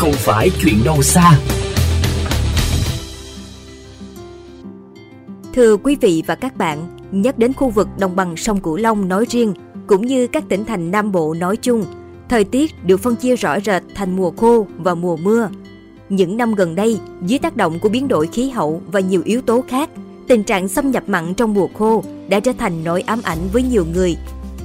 không phải chuyện đâu xa. Thưa quý vị và các bạn, nhắc đến khu vực đồng bằng sông Cửu Long nói riêng, cũng như các tỉnh thành Nam Bộ nói chung, thời tiết được phân chia rõ rệt thành mùa khô và mùa mưa. Những năm gần đây, dưới tác động của biến đổi khí hậu và nhiều yếu tố khác, tình trạng xâm nhập mặn trong mùa khô đã trở thành nỗi ám ảnh với nhiều người.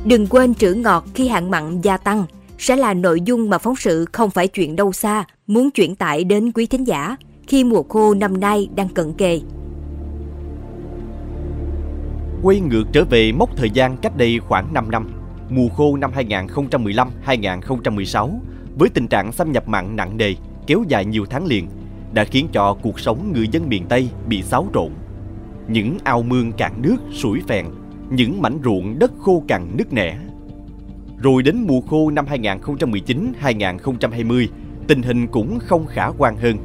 Đừng quên trữ ngọt khi hạn mặn gia tăng sẽ là nội dung mà phóng sự không phải chuyện đâu xa muốn chuyển tải đến quý thính giả khi mùa khô năm nay đang cận kề. Quay ngược trở về mốc thời gian cách đây khoảng 5 năm, mùa khô năm 2015-2016 với tình trạng xâm nhập mặn nặng nề kéo dài nhiều tháng liền đã khiến cho cuộc sống người dân miền Tây bị xáo trộn. Những ao mương cạn nước sủi phèn, những mảnh ruộng đất khô cằn nứt nẻ. Rồi đến mùa khô năm 2019-2020, tình hình cũng không khả quan hơn.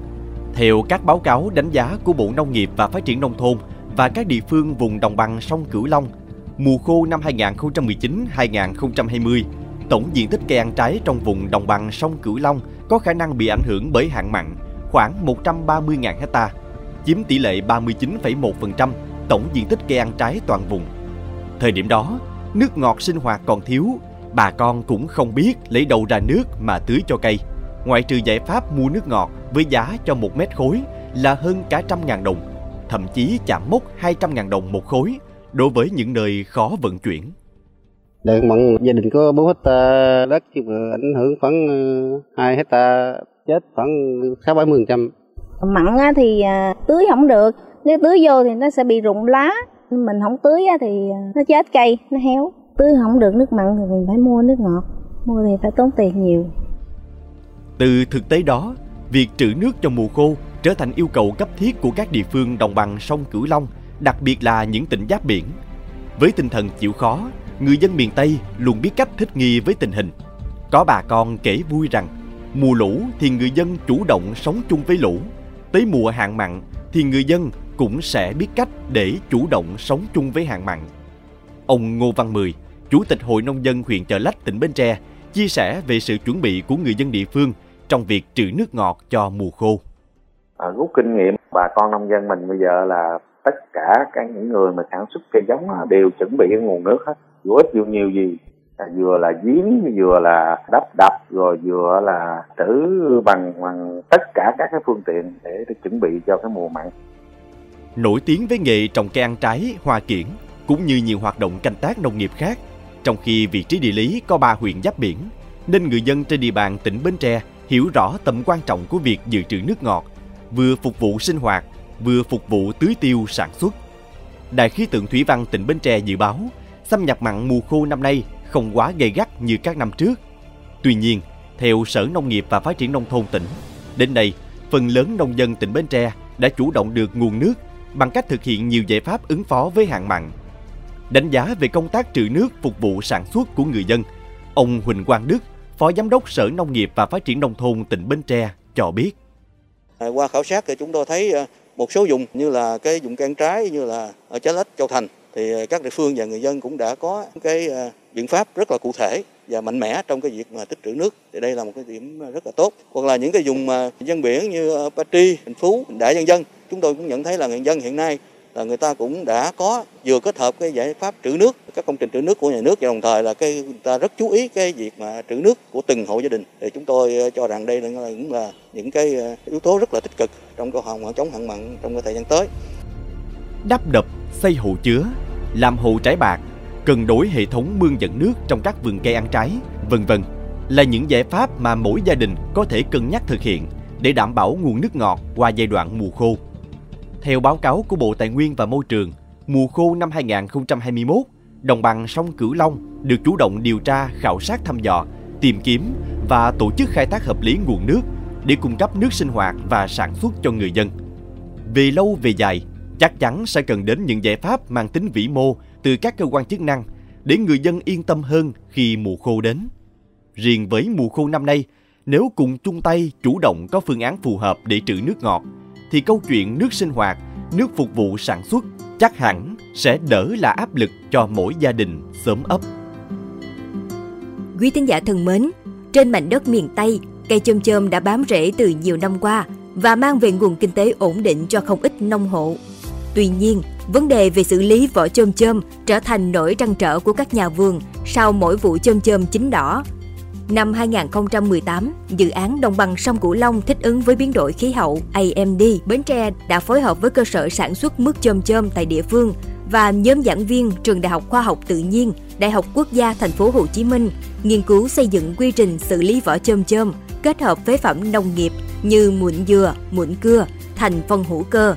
Theo các báo cáo đánh giá của Bộ Nông nghiệp và Phát triển Nông thôn và các địa phương vùng đồng bằng sông Cửu Long, mùa khô năm 2019-2020, tổng diện tích cây ăn trái trong vùng đồng bằng sông Cửu Long có khả năng bị ảnh hưởng bởi hạn mặn khoảng 130.000 hecta, chiếm tỷ lệ 39,1% tổng diện tích cây ăn trái toàn vùng. Thời điểm đó, nước ngọt sinh hoạt còn thiếu, bà con cũng không biết lấy đâu ra nước mà tưới cho cây. Ngoại trừ giải pháp mua nước ngọt với giá cho một mét khối là hơn cả trăm ngàn đồng, thậm chí chạm mốc 200 ngàn đồng một khối đối với những nơi khó vận chuyển. Đợt mặn gia đình có 4 hecta đất nhưng mà ảnh hưởng khoảng 2 hecta chết khoảng 6 70 trăm. Mặn thì à, tưới không được, nếu tưới vô thì nó sẽ bị rụng lá, mình không tưới thì à, nó chết cây, nó héo. Tưới không được nước mặn thì mình phải mua nước ngọt, mua thì phải tốn tiền nhiều. Từ thực tế đó, việc trữ nước cho mùa khô trở thành yêu cầu cấp thiết của các địa phương đồng bằng sông Cửu Long, đặc biệt là những tỉnh giáp biển. Với tinh thần chịu khó, người dân miền Tây luôn biết cách thích nghi với tình hình. Có bà con kể vui rằng, mùa lũ thì người dân chủ động sống chung với lũ. Tới mùa hạn mặn thì người dân cũng sẽ biết cách để chủ động sống chung với hạn mặn. Ông Ngô Văn Mười, Chủ tịch Hội Nông dân huyện Chợ Lách, tỉnh Bến Tre, chia sẻ về sự chuẩn bị của người dân địa phương trong việc trữ nước ngọt cho mùa khô. À, rút kinh nghiệm, bà con nông dân mình bây giờ là tất cả các những người mà sản xuất cây giống đều chuẩn bị nguồn nước hết dù ít dù nhiều gì à, vừa là giếng vừa là đắp đập rồi vừa là trữ bằng bằng tất cả các cái phương tiện để, để chuẩn bị cho cái mùa mặn nổi tiếng với nghề trồng cây ăn trái hoa kiển cũng như nhiều hoạt động canh tác nông nghiệp khác trong khi vị trí địa lý có ba huyện giáp biển nên người dân trên địa bàn tỉnh Bến Tre hiểu rõ tầm quan trọng của việc dự trữ nước ngọt vừa phục vụ sinh hoạt vừa phục vụ tưới tiêu sản xuất. Đài khí tượng thủy văn tỉnh Bến Tre dự báo xâm nhập mặn mùa khô năm nay không quá gay gắt như các năm trước. Tuy nhiên, theo Sở Nông nghiệp và Phát triển Nông thôn tỉnh, đến nay, phần lớn nông dân tỉnh Bến Tre đã chủ động được nguồn nước bằng cách thực hiện nhiều giải pháp ứng phó với hạn mặn. Đánh giá về công tác trữ nước phục vụ sản xuất của người dân, ông Huỳnh Quang Đức, Phó Giám đốc Sở Nông nghiệp và Phát triển Nông thôn tỉnh Bến Tre cho biết. À, qua khảo sát thì chúng tôi thấy à, một số vùng như là cái vùng can trái như là ở Trái Lách, Châu Thành thì các địa phương và người dân cũng đã có cái à, biện pháp rất là cụ thể và mạnh mẽ trong cái việc mà tích trữ nước. Thì đây là một cái điểm rất là tốt. Hoặc là những cái vùng mà dân biển như Ba Tri, Thành Phú, Đại Nhân Dân chúng tôi cũng nhận thấy là người dân hiện nay là người ta cũng đã có, vừa kết hợp cái giải pháp trữ nước, các công trình trữ nước của nhà nước và đồng thời là cái, người ta rất chú ý cái việc mà trữ nước của từng hộ gia đình. Thì chúng tôi ờ, cho rằng đây là cũng là những cái ờ, yếu tố rất là tích cực trong câu hồng chống hạn mặn trong cái thời gian tới. Đắp đập, xây hồ chứa, làm hồ trái bạc cần đổi hệ thống mương dẫn nước trong các vườn cây ăn trái, vân vân là những giải pháp mà mỗi gia đình có thể cân nhắc thực hiện để đảm bảo nguồn nước ngọt qua giai đoạn mùa khô theo báo cáo của Bộ Tài nguyên và Môi trường, mùa khô năm 2021, đồng bằng sông Cửu Long được chủ động điều tra, khảo sát thăm dò, tìm kiếm và tổ chức khai thác hợp lý nguồn nước để cung cấp nước sinh hoạt và sản xuất cho người dân. Về lâu về dài, chắc chắn sẽ cần đến những giải pháp mang tính vĩ mô từ các cơ quan chức năng để người dân yên tâm hơn khi mùa khô đến. Riêng với mùa khô năm nay, nếu cùng chung tay chủ động có phương án phù hợp để trữ nước ngọt, thì câu chuyện nước sinh hoạt, nước phục vụ sản xuất chắc hẳn sẽ đỡ là áp lực cho mỗi gia đình sớm ấp. Quý tín giả thân mến, trên mảnh đất miền Tây, cây chôm chôm đã bám rễ từ nhiều năm qua và mang về nguồn kinh tế ổn định cho không ít nông hộ. Tuy nhiên, vấn đề về xử lý vỏ chôm chôm trở thành nỗi trăn trở của các nhà vườn sau mỗi vụ chôm chôm chín đỏ. Năm 2018, dự án Đồng bằng sông Cửu Long thích ứng với biến đổi khí hậu AMD Bến Tre đã phối hợp với cơ sở sản xuất mứt chôm chôm tại địa phương và nhóm giảng viên Trường Đại học Khoa học Tự nhiên, Đại học Quốc gia Thành phố Hồ Chí Minh nghiên cứu xây dựng quy trình xử lý vỏ chôm chôm kết hợp với phẩm nông nghiệp như mụn dừa, mụn cưa thành phân hữu cơ.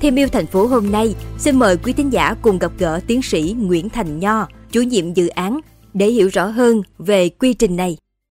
Thêm yêu thành phố hôm nay, xin mời quý thính giả cùng gặp gỡ tiến sĩ Nguyễn Thành Nho, chủ nhiệm dự án để hiểu rõ hơn về quy trình này.